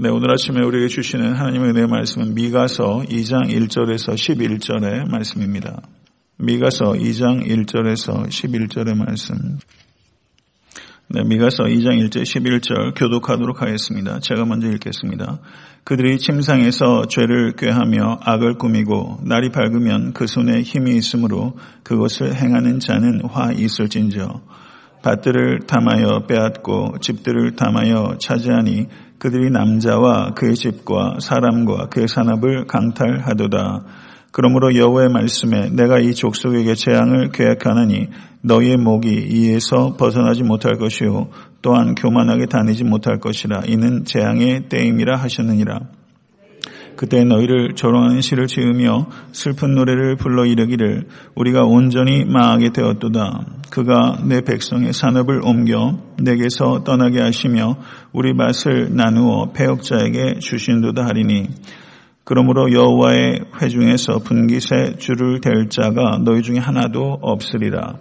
네, 오늘 아침에 우리에게 주시는 하나님의 은혜의 말씀은 미가서 2장 1절에서 11절의 말씀입니다. 미가서 2장 1절에서 11절의 말씀. 네, 미가서 2장 1절 11절 교독하도록 하겠습니다. 제가 먼저 읽겠습니다. 그들이 침상에서 죄를 꾀하며 악을 꾸미고 날이 밝으면 그 손에 힘이 있으므로 그것을 행하는 자는 화 있을진저 밭들을 탐하여 빼앗고 집들을 탐하여 차지하니 그들이 남자와 그의 집과 사람과 그의 산업을 강탈하도다. 그러므로 여호와의 말씀에 내가 이 족속에게 재앙을 계획하느니 너희의 목이 이에서 벗어나지 못할 것이요 또한 교만하게 다니지 못할 것이라 이는 재앙의 때임이라 하셨느니라. 그때 너희를 조롱하는 시를 지으며 슬픈 노래를 불러 이르기를 우리가 온전히 망하게 되었도다. 그가 내 백성의 산업을 옮겨 내게서 떠나게 하시며 우리 맛을 나누어 폐역자에게 주신도다 하리니 그러므로 여호와의 회중에서 분깃에 줄을 댈 자가 너희 중에 하나도 없으리라.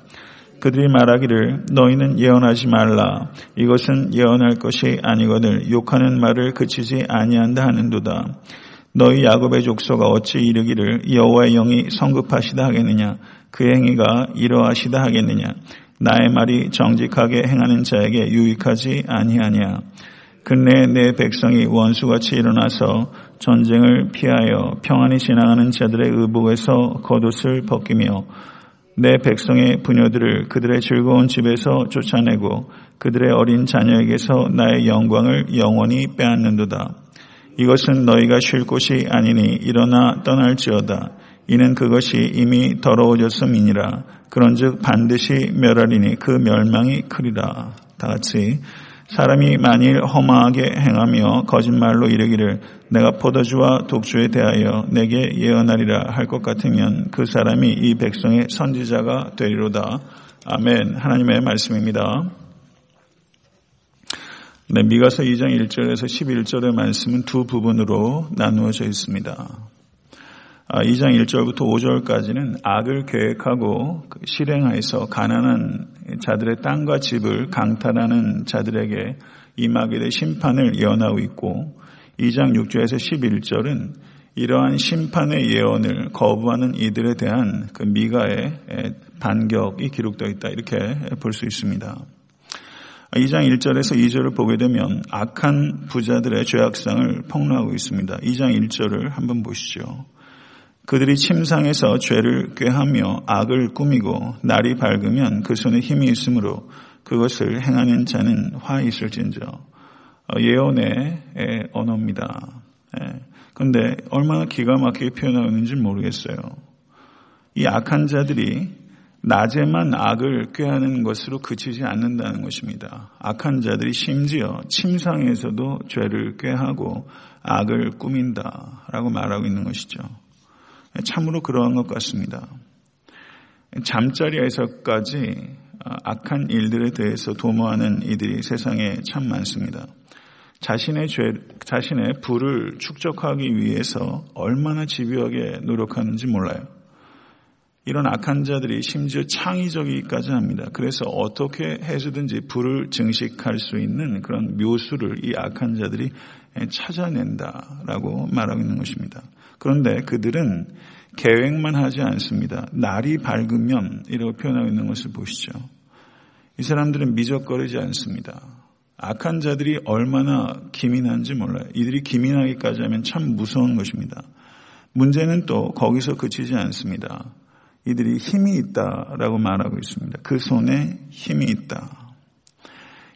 그들이 말하기를 너희는 예언하지 말라. 이것은 예언할 것이 아니거늘 욕하는 말을 그치지 아니한다 하는도다. 너희 야곱의 족소가 어찌 이르기를 여호와의 영이 성급하시다 하겠느냐? 그 행위가 이러하시다 하겠느냐? 나의 말이 정직하게 행하는 자에게 유익하지 아니하냐? 근래 내 백성이 원수같이 일어나서 전쟁을 피하여 평안히 지나가는 자들의 의복에서 겉옷을 벗기며 내 백성의 부녀들을 그들의 즐거운 집에서 쫓아내고 그들의 어린 자녀에게서 나의 영광을 영원히 빼앗는도다. 이것은 너희가 쉴 곳이 아니니 일어나 떠날지어다. 이는 그것이 이미 더러워졌음이니라. 그런즉 반드시 멸하리니 그 멸망이 크리라. 다 같이 사람이 만일 허망하게 행하며 거짓말로 이르기를 내가 포도주와 독주에 대하여 내게 예언하리라 할 것 같으면 그 사람이 이 백성의 선지자가 되리로다. 아멘. 하나님의 말씀입니다. 네, 미가서 2장 1절에서 11절의 말씀은 두 부분으로 나누어져 있습니다. 2장 아, 1절부터 5절까지는 악을 계획하고 그 실행하여서 가난한 자들의 땅과 집을 강탈하는 자들에게 임하게 될 심판을 예언하고 있고 2장 6절에서 11절은 이러한 심판의 예언을 거부하는 이들에 대한 그 미가의 반격이 기록되어 있다 이렇게 볼 수 있습니다. 2장 1절에서 2절을 보게 되면 악한 부자들의 죄악상을 폭로하고 있습니다. 2장 1절을 한번 보시죠. 그들이 침상에서 죄를 꾀하며 악을 꾸미고 날이 밝으면 그 손에 힘이 있으므로 그것을 행하는 자는 화 있을진저. 어, 예언의 언어입니다. 그런데 예. 얼마나 기가 막히게 표현하고 있는지 모르겠어요. 이 악한 자들이 낮에만 악을 꾀하는 것으로 그치지 않는다는 것입니다. 악한 자들이 심지어 침상에서도 죄를 꾀하고 악을 꾸민다 라고 말하고 있는 것이죠. 참으로 그러한 것 같습니다. 잠자리에서까지 악한 일들에 대해서 도모하는 이들이 세상에 참 많습니다. 자신의 죄, 자신의 불을 축적하기 위해서 얼마나 집요하게 노력하는지 몰라요. 이런 악한 자들이 심지어 창의적이기까지 합니다. 그래서 어떻게 해서든지 불을 증식할 수 있는 그런 묘수를 이 악한 자들이 찾아낸다라고 말하고 있는 것입니다. 그런데 그들은 계획만 하지 않습니다. 날이 밝으면 이라고 표현하고 있는 것을 보시죠. 이 사람들은 미적거리지 않습니다. 악한 자들이 얼마나 기민한지 몰라요. 이들이 기민하기까지 하면 참 무서운 것입니다. 문제는 또 거기서 그치지 않습니다. 이들이 힘이 있다라고 말하고 있습니다. 그 손에 힘이 있다.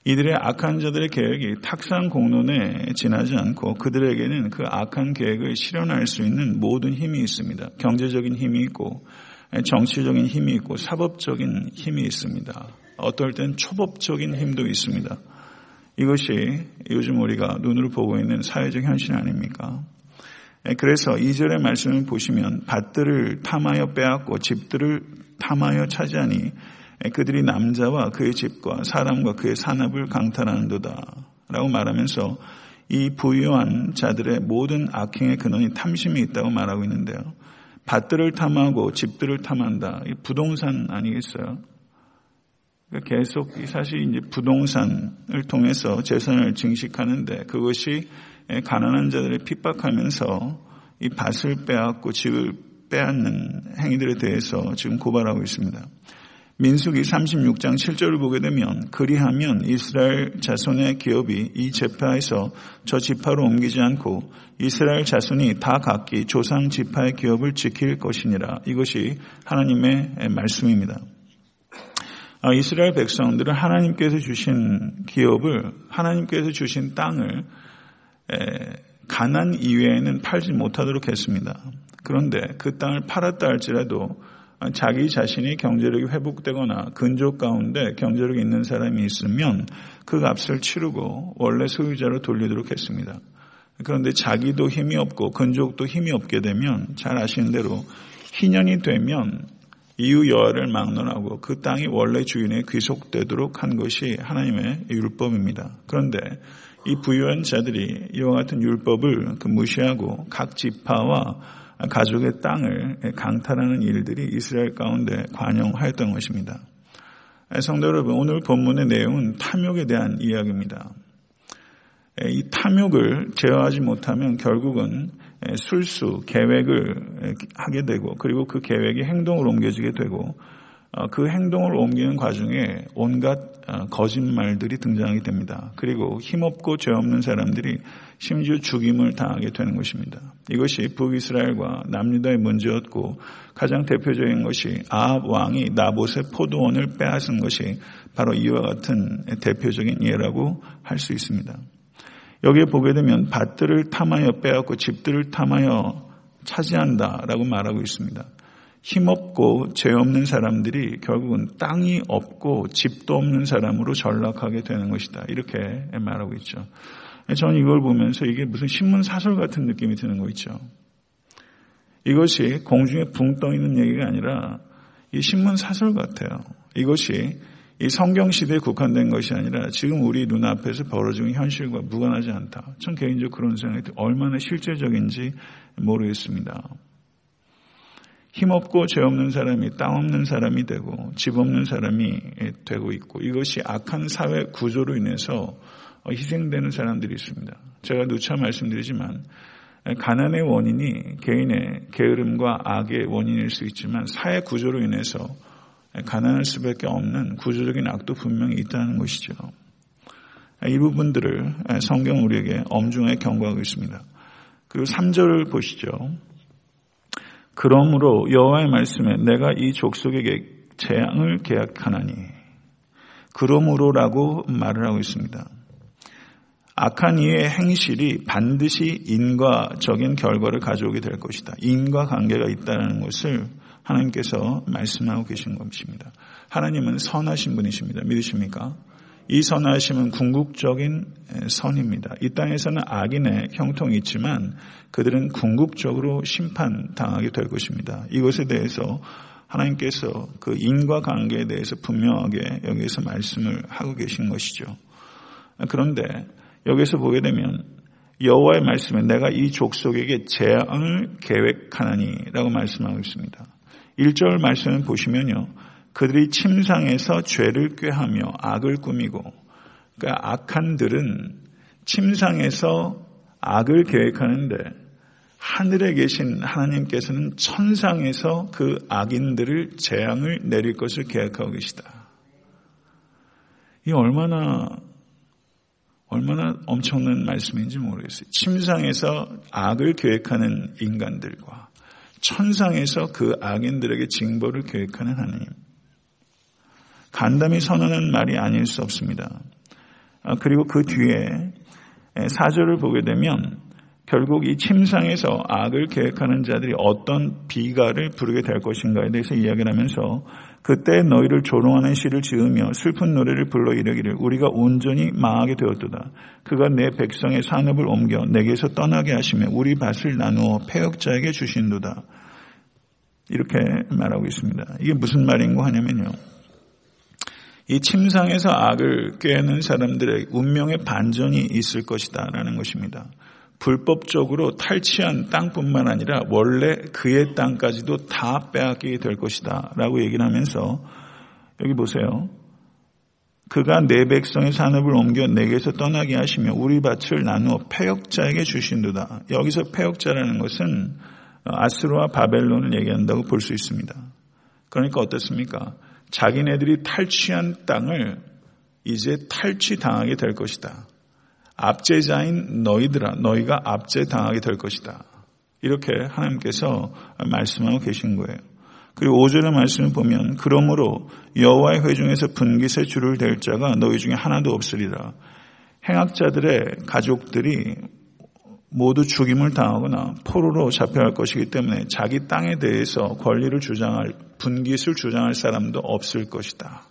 이들의 악한 자들의 계획이 탁상 공론에 지나지 않고 그들에게는 그 악한 계획을 실현할 수 있는 모든 힘이 있습니다. 경제적인 힘이 있고 정치적인 힘이 있고 사법적인 힘이 있습니다. 어떨 땐 초법적인 힘도 있습니다. 이것이 요즘 우리가 눈으로 보고 있는 사회적 현실 아닙니까? 예, 그래서 이절의 말씀을 보시면 밭들을 탐하여 빼앗고 집들을 탐하여 차지하니 예, 그들이 남자와 그의 집과 사람과 그의 산업을 강탈하는도다 라고 말하면서 이 부유한 자들의 모든 악행의 근원이 탐심이 있다고 말하고 있는데요. 밭들을 탐하고 집들을 탐한다. 부동산 아니겠어요? 그러니까 계속 사실 이제 부동산을 통해서 재산을 증식하는데 그것이 가난한 자들을 핍박하면서 이 밭을 빼앗고 집을 빼앗는 행위들에 대해서 지금 고발하고 있습니다. 민숙이 36장 7절을 보게 되면 그리하면 이스라엘 자손의 기업이 이 제파에서 저 지파로 옮기지 않고 이스라엘 자손이 다 각기 조상 지파의 기업을 지킬 것이니라. 이것이 하나님의 말씀입니다. 아, 이스라엘 백성들은 하나님께서 주신 기업을 하나님께서 주신 땅을 가난 이외에는 팔지 못하도록 했습니다. 그런데 그 땅을 팔았다 할지라도 자기 자신이 경제력이 회복되거나 근족 가운데 경제력이 있는 사람이 있으면 그 값을 치르고 원래 소유자로 돌리도록 했습니다. 그런데 자기도 힘이 없고 근족도 힘이 없게 되면 잘 아시는 대로 희년이 되면 이유 여하를 막론하고 그 땅이 원래 주인에 귀속되도록 한 것이 하나님의 율법입니다. 그런데 이 부유한 자들이 이와 같은 율법을 그 무시하고 각 지파와 가족의 땅을 강탈하는 일들이 이스라엘 가운데 관영하였던 것입니다. 성도 여러분, 오늘 본문의 내용은 탐욕에 대한 이야기입니다. 이 탐욕을 제어하지 못하면 결국은 술수, 계획을 하게 되고 그리고 그 계획이 행동으로 옮겨지게 되고 어, 그 행동을 옮기는 과정에 온갖 어, 거짓말들이 등장하게 됩니다. 그리고 힘없고 죄 없는 사람들이 심지어 죽임을 당하게 되는 것입니다. 이것이 북이스라엘과 남유다의 문제였고 가장 대표적인 것이 아합 왕이 나봇의 포도원을 빼앗은 것이 바로 이와 같은 대표적인 예라고 할 수 있습니다. 여기에 보게 되면 밭들을 탐하여 빼앗고 집들을 탐하여 차지한다라고 말하고 있습니다. 힘없고 죄 없는 사람들이 결국은 땅이 없고 집도 없는 사람으로 전락하게 되는 것이다. 이렇게 말하고 있죠. 저는 이걸 보면서 이게 무슨 신문 사설 같은 느낌이 드는 거 있죠. 이것이 공중에 붕 떠 있는 얘기가 아니라 이 신문 사설 같아요. 이것이 이 성경 시대에 국한된 것이 아니라 지금 우리 눈앞에서 벌어지는 현실과 무관하지 않다. 전 개인적으로 그런 생각이 얼마나 실제적인지 모르겠습니다. 힘없고 죄 없는 사람이 땅 없는 사람이 되고 집 없는 사람이 되고 있고 이것이 악한 사회 구조로 인해서 희생되는 사람들이 있습니다. 제가 누차 말씀드리지만 가난의 원인이 개인의 게으름과 악의 원인일 수 있지만 사회 구조로 인해서 가난할 수밖에 없는 구조적인 악도 분명히 있다는 것이죠. 이 부분들을 성경 우리에게 엄중하게 경고하고 있습니다. 그리고 3절을 보시죠. 그러므로 여호와의 말씀에 내가 이 족속에게 재앙을 계약하나니 그러므로라고 말을 하고 있습니다. 악한 이의 행실이 반드시 인과적인 결과를 가져오게 될 것이다. 인과 관계가 있다는 것을 하나님께서 말씀하고 계신 것입니다. 하나님은 선하신 분이십니다. 믿으십니까? 이 선하심은 궁극적인 선입니다. 이 땅에서는 악인의 형통이 있지만 그들은 궁극적으로 심판당하게 될 것입니다. 이것에 대해서 하나님께서 그 인과 관계에 대해서 분명하게 여기에서 말씀을 하고 계신 것이죠. 그런데 여기서 보게 되면 여호와의 말씀에 내가 이 족속에게 재앙을 계획하나니라고 말씀하고 있습니다. 1절 말씀을 보시면요. 그들이 침상에서 죄를 꾀하며 악을 꾸미고 그러니까 악한들은 침상에서 악을 계획하는데 하늘에 계신 하나님께서는 천상에서 그 악인들을 재앙을 내릴 것을 계획하고 계시다. 이 얼마나 얼마나 엄청난 말씀인지 모르겠어요. 침상에서 악을 계획하는 인간들과 천상에서 그 악인들에게 징벌을 계획하는 하나님. 간담이 선언한 말이 아닐 수 없습니다. 아, 그리고 그 뒤에 사절을 보게 되면 결국 이 침상에서 악을 계획하는 자들이 어떤 비가를 부르게 될 것인가에 대해서 이야기를 하면서 그때 너희를 조롱하는 시를 지으며 슬픈 노래를 불러 이르기를 우리가 온전히 망하게 되었도다. 그가 내 백성의 산업을 옮겨 내게서 떠나게 하시며 우리 밭을 나누어 폐역자에게 주신도다. 이렇게 말하고 있습니다. 이게 무슨 말인고 하냐면요. 이 침상에서 악을 꾀는 사람들의 운명의 반전이 있을 것이다 라는 것입니다. 불법적으로 탈취한 땅뿐만 아니라 원래 그의 땅까지도 다 빼앗기게 될 것이다 라고 얘기를 하면서 여기 보세요. 그가 내 백성의 산업을 옮겨 내게서 떠나게 하시며 우리 밭을 나누어 폐역자에게 주신도다. 여기서 폐역자라는 것은 아스로와 바벨론을 얘기한다고 볼 수 있습니다. 그러니까 어떻습니까? 자기네들이 탈취한 땅을 이제 탈취당하게 될 것이다. 압제자인 너희들아, 너희가 압제당하게 될 것이다. 이렇게 하나님께서 말씀하고 계신 거예요. 그리고 5절의 말씀을 보면 그러므로 여호와의 회중에서 분깃의 줄을 댈 자가 너희 중에 하나도 없으리라. 행악자들의 가족들이 모두 죽임을 당하거나 포로로 잡혀갈 것이기 때문에 자기 땅에 대해서 권리를 주장할 분깃을 주장할 사람도 없을 것이다.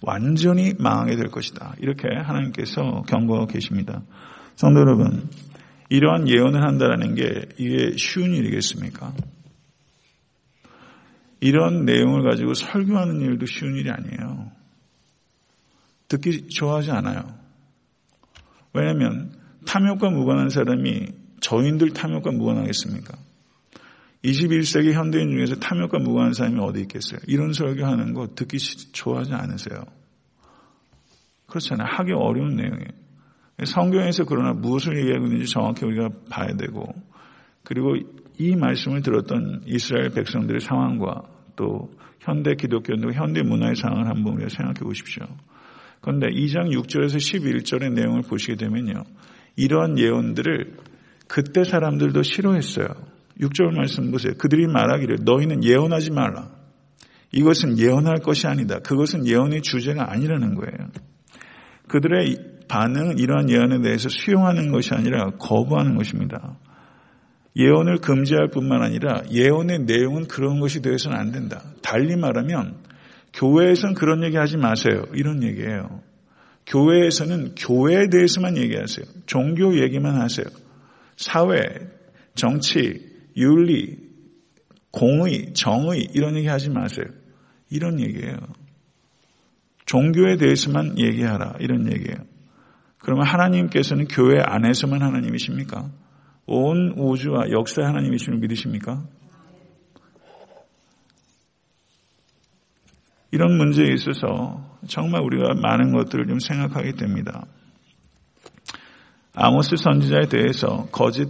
완전히 망하게 될 것이다. 이렇게 하나님께서 경고하고 계십니다. 성도 여러분, 이러한 예언을 한다는 게 이게 쉬운 일이겠습니까? 이런 내용을 가지고 설교하는 일도 쉬운 일이 아니에요. 듣기 좋아하지 않아요. 왜냐하면 탐욕과 무관한 사람이 저인들 탐욕과 무관하겠습니까? 21세기 현대인 중에서 탐욕과 무관한 사람이 어디 있겠어요? 이런 설교하는 거 듣기 좋아하지 않으세요? 그렇잖아요. 하기 어려운 내용이에요. 성경에서 그러나 무엇을 얘기하고 있는지 정확히 우리가 봐야 되고 그리고 이 말씀을 들었던 이스라엘 백성들의 상황과 또 현대 기독교인들 현대 문화의 상황을 한번 우리가 생각해 보십시오. 그런데 2장 6절에서 11절의 내용을 보시게 되면요. 이러한 예언들을 그때 사람들도 싫어했어요. 6절 말씀 보세요. 그들이 말하기를 너희는 예언하지 말라. 이것은 예언할 것이 아니다. 그것은 예언의 주제가 아니라는 거예요. 그들의 반응은 이러한 예언에 대해서 수용하는 것이 아니라 거부하는 것입니다. 예언을 금지할 뿐만 아니라 예언의 내용은 그런 것이 되어서는 안 된다. 달리 말하면 교회에서는 그런 얘기 하지 마세요. 이런 얘기예요. 교회에서는 교회에 대해서만 얘기하세요. 종교 얘기만 하세요. 사회, 정치, 윤리, 공의, 정의 이런 얘기 하지 마세요. 이런 얘기예요. 종교에 대해서만 얘기하라 이런 얘기예요. 그러면 하나님께서는 교회 안에서만 하나님이십니까? 온 우주와 역사 하나님이심을 믿으십니까? 이런 문제에 있어서 정말 우리가 많은 것들을 좀 생각하게 됩니다. 아모스 선지자에 대해서 거짓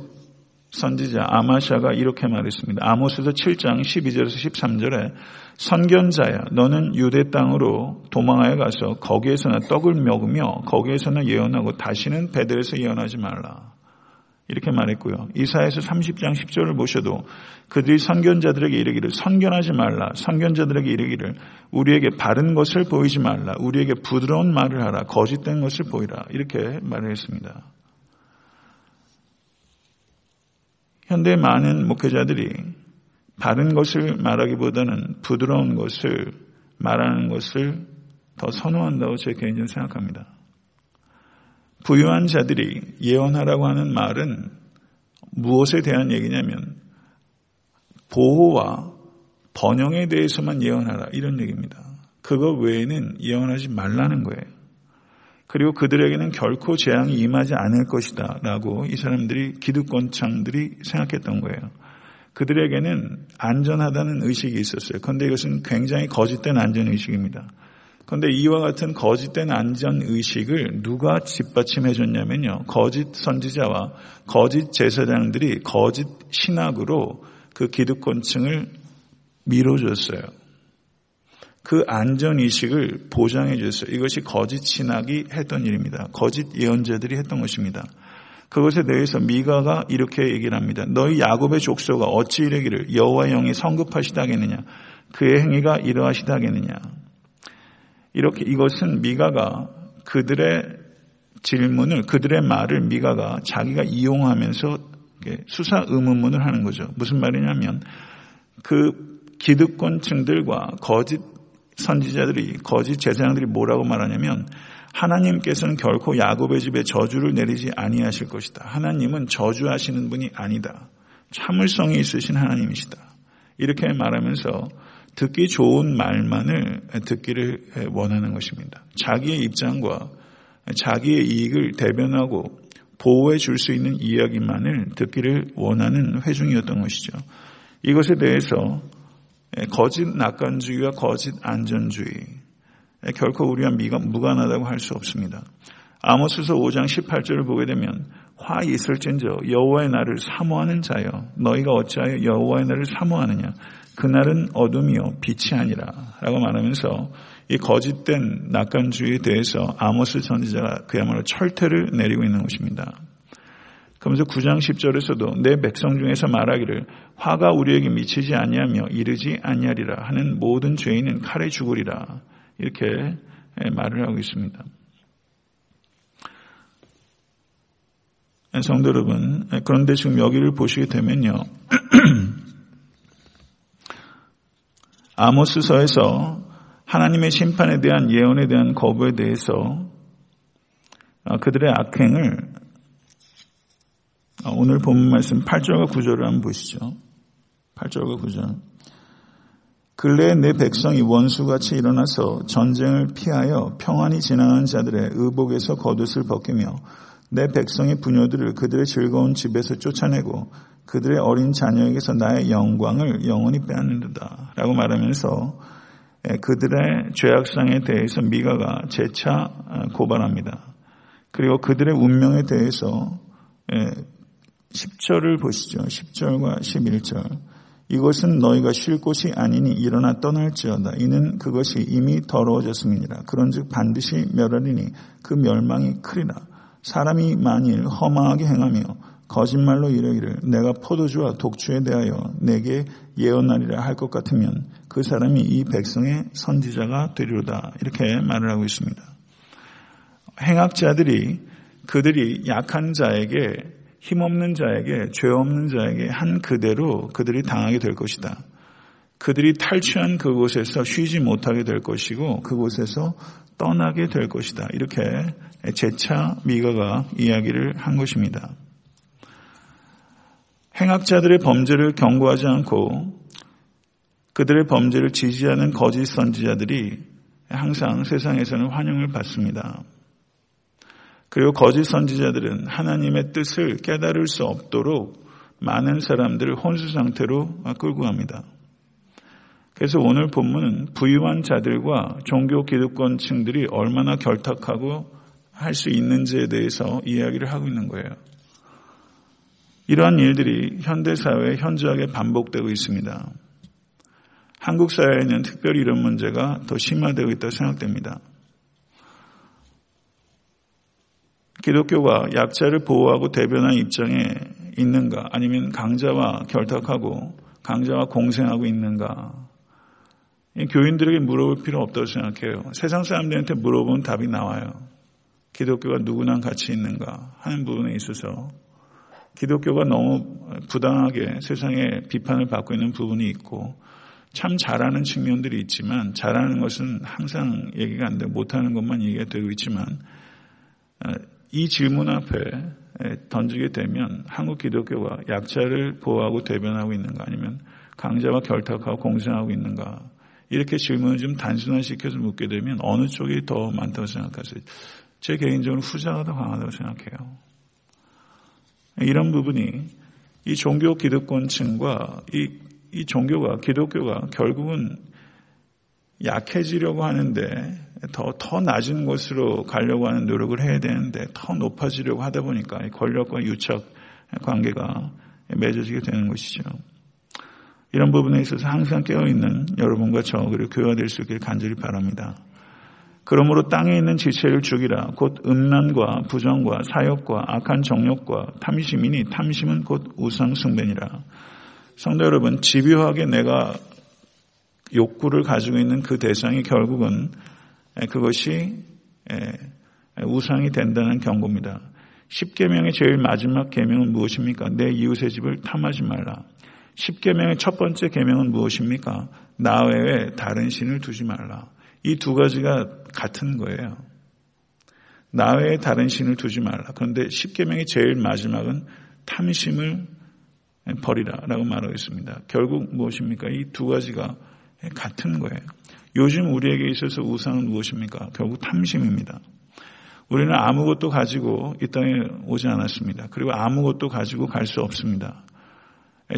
선지자 아마샤가 이렇게 말했습니다. 아모스서 7장 12절에서 13절에 선견자야 너는 유대 땅으로 도망하여 가서 거기에서는 떡을 먹으며 거기에서는 예언하고 다시는 베델에서 예언하지 말라. 이렇게 말했고요. 이사에서 30장 10절을 보셔도 그들이 선견자들에게 이르기를 선견하지 말라. 선견자들에게 이르기를 우리에게 바른 것을 보이지 말라. 우리에게 부드러운 말을 하라. 거짓된 것을 보이라. 이렇게 말을 했습니다. 현대 많은 목회자들이 바른 것을 말하기보다는 부드러운 것을 말하는 것을 더 선호한다고 제 개인적으로 생각합니다. 부유한 자들이 예언하라고 하는 말은 무엇에 대한 얘기냐면 보호와 번영에 대해서만 예언하라 이런 얘기입니다. 그거 외에는 예언하지 말라는 거예요. 그리고 그들에게는 결코 재앙이 임하지 않을 것이다 라고 이 사람들이 기득권창들이 생각했던 거예요. 그들에게는 안전하다는 의식이 있었어요. 그런데 이것은 굉장히 거짓된 안전의식입니다. 그런데 이와 같은 거짓된 안전 의식을 누가 뒷받침해 줬냐면요. 거짓 선지자와 거짓 제사장들이 거짓 신학으로 그 기득권층을 밀어줬어요. 그 안전 의식을 보장해 줬어요. 이것이 거짓 신학이 했던 일입니다. 거짓 예언자들이 했던 것입니다. 그것에 대해서 미가가 이렇게 얘기를 합니다. 너희 야곱의 족속가 어찌 이르기를 여호와 영이 성급하시다겠느냐 그의 행위가 이러하시다겠느냐 이렇게 이것은 미가가 그들의 질문을 그들의 말을 미가가 자기가 이용하면서 수사 의문문을 하는 거죠. 무슨 말이냐면 그 기득권층들과 거짓 선지자들이 거짓 제사장들이 뭐라고 말하냐면 하나님께서는 결코 야곱의 집에 저주를 내리지 아니하실 것이다. 하나님은 저주하시는 분이 아니다. 참을성이 있으신 하나님이시다. 이렇게 말하면서 듣기 좋은 말만을 듣기를 원하는 것입니다. 자기의 입장과 자기의 이익을 대변하고 보호해 줄 수 있는 이야기만을 듣기를 원하는 회중이었던 것이죠. 이것에 대해서 거짓 낙관주의와 거짓 안전주의, 결코 우리와 무관하다고 할 수 없습니다. 아모스서 5장 18절을 보게 되면 화 있을진저 여호와의 날을 사모하는 자여 너희가 어찌하여 여호와의 날을 사모하느냐 그날은 어둠이요 빛이 아니라 라고 말하면서 이 거짓된 낙관주의에 대해서 아모스 선지자가 그야말로 철퇴를 내리고 있는 것입니다. 그러면서 9장 10절에서도 내 백성 중에서 말하기를 화가 우리에게 미치지 아니하며 이르지 아니하리라 하는 모든 죄인은 칼에 죽으리라 이렇게 말을 하고 있습니다. 성도 여러분, 그런데 지금 여기를 보시게 되면요. 아모스서에서 하나님의 심판에 대한 예언에 대한 거부에 대해서 그들의 악행을 오늘 본 말씀 8절과 9절을 한번 보시죠. 8절과 9절. 근래에 내 백성이 원수같이 일어나서 전쟁을 피하여 평안히 지나간 자들의 의복에서 겉옷을 벗기며 내 백성의 부녀들을 그들의 즐거운 집에서 쫓아내고 그들의 어린 자녀에게서 나의 영광을 영원히 빼앗는다. 라고 말하면서 그들의 죄악상에 대해서 미가가 재차 고발합니다. 그리고 그들의 운명에 대해서 10절을 보시죠. 10절과 11절. 이것은 너희가 쉴 곳이 아니니 일어나 떠날지어다. 이는 그것이 이미 더러워졌음이니라. 그런즉 반드시 멸하리니 그 멸망이 크리라. 사람이 만일 허망하게 행하며 거짓말로 이르기를 내가 포도주와 독주에 대하여 내게 예언하리라 할 것 같으면 그 사람이 이 백성의 선지자가 되리로다. 이렇게 말을 하고 있습니다. 행악자들이 그들이 약한 자에게 힘없는 자에게 죄 없는 자에게 한 그대로 그들이 당하게 될 것이다. 그들이 탈취한 그곳에서 쉬지 못하게 될 것이고 그곳에서 떠나게 될 것이다. 이렇게 재차 미가가 이야기를 한 것입니다. 행악자들의 범죄를 경고하지 않고 그들의 범죄를 지지하는 거짓 선지자들이 항상 세상에서는 환영을 받습니다. 그리고 거짓 선지자들은 하나님의 뜻을 깨달을 수 없도록 많은 사람들을 혼수 상태로 끌고 갑니다. 그래서 오늘 본문은 부유한 자들과 종교 기득권층들이 얼마나 결탁하고 할 수 있는지에 대해서 이야기를 하고 있는 거예요. 이러한 일들이 현대 사회에 현저하게 반복되고 있습니다. 한국 사회에는 특별히 이런 문제가 더 심화되고 있다고 생각됩니다. 기독교가 약자를 보호하고 대변한 입장에 있는가 아니면 강자와 결탁하고 강자와 공생하고 있는가 교인들에게 물어볼 필요 없다고 생각해요. 세상 사람들한테 물어보면 답이 나와요. 기독교가 누구랑 같이 있는가 하는 부분에 있어서 기독교가 너무 부당하게 세상에 비판을 받고 있는 부분이 있고 참 잘하는 측면들이 있지만 잘하는 것은 항상 얘기가 안 되고 못하는 것만 얘기가 되고 있지만 이 질문 앞에 던지게 되면 한국 기독교가 약자를 보호하고 대변하고 있는가 아니면 강자와 결탁하고 공생하고 있는가 이렇게 질문을 좀 단순화시켜서 묻게 되면 어느 쪽이 더 많다고 생각하세요? 제 개인적으로 후자가 더 강하다고 생각해요. 이런 부분이 이 종교 기득권층과 이, 이 종교가 기독교가 결국은 약해지려고 하는데 더, 더 낮은 곳으로 가려고 하는 노력을 해야 되는데 더 높아지려고 하다 보니까 권력과 유착 관계가 맺어지게 되는 것이죠. 이런 부분에 있어서 항상 깨어있는 여러분과 저 그리고 교회가 될 수 있기를 간절히 바랍니다. 그러므로 땅에 있는 지체를 죽이라 곧 음란과 부정과 사욕과 악한 정욕과 탐심이니 탐심은 곧 우상 숭배니라. 성도 여러분 집요하게 내가 욕구를 가지고 있는 그 대상이 결국은 그것이 우상이 된다는 경고입니다. 10계명의 제일 마지막 계명은 무엇입니까? 내 이웃의 집을 탐하지 말라. 10계명의 첫 번째 계명은 무엇입니까? 나 외에 다른 신을 두지 말라. 이 두 가지가 같은 거예요. 나 외에 다른 신을 두지 말라. 그런데 10계명의 제일 마지막은 탐심을 버리라라고 말하고 있습니다. 결국 무엇입니까? 이 두 가지가 같은 거예요. 요즘 우리에게 있어서 우상은 무엇입니까? 결국 탐심입니다. 우리는 아무것도 가지고 이 땅에 오지 않았습니다. 그리고 아무것도 가지고 갈 수 없습니다.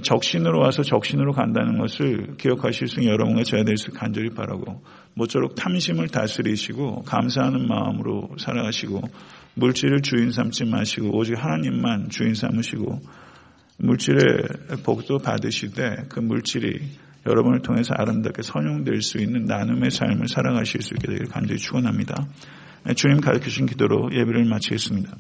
적신으로 와서 적신으로 간다는 것을 기억하실 수 있는 여러분과 제가 될수 간절히 바라고 모쪼록 탐심을 다스리시고 감사하는 마음으로 살아가시고 물질을 주인 삼지 마시고 오직 하나님만 주인 삼으시고 물질의 복도 받으시되 그 물질이 여러분을 통해서 아름답게 선용될 수 있는 나눔의 삶을 살아가실 수 있게 되기를 간절히 축원합니다. 주님 가르쳐 주신 기도로 예배를 마치겠습니다.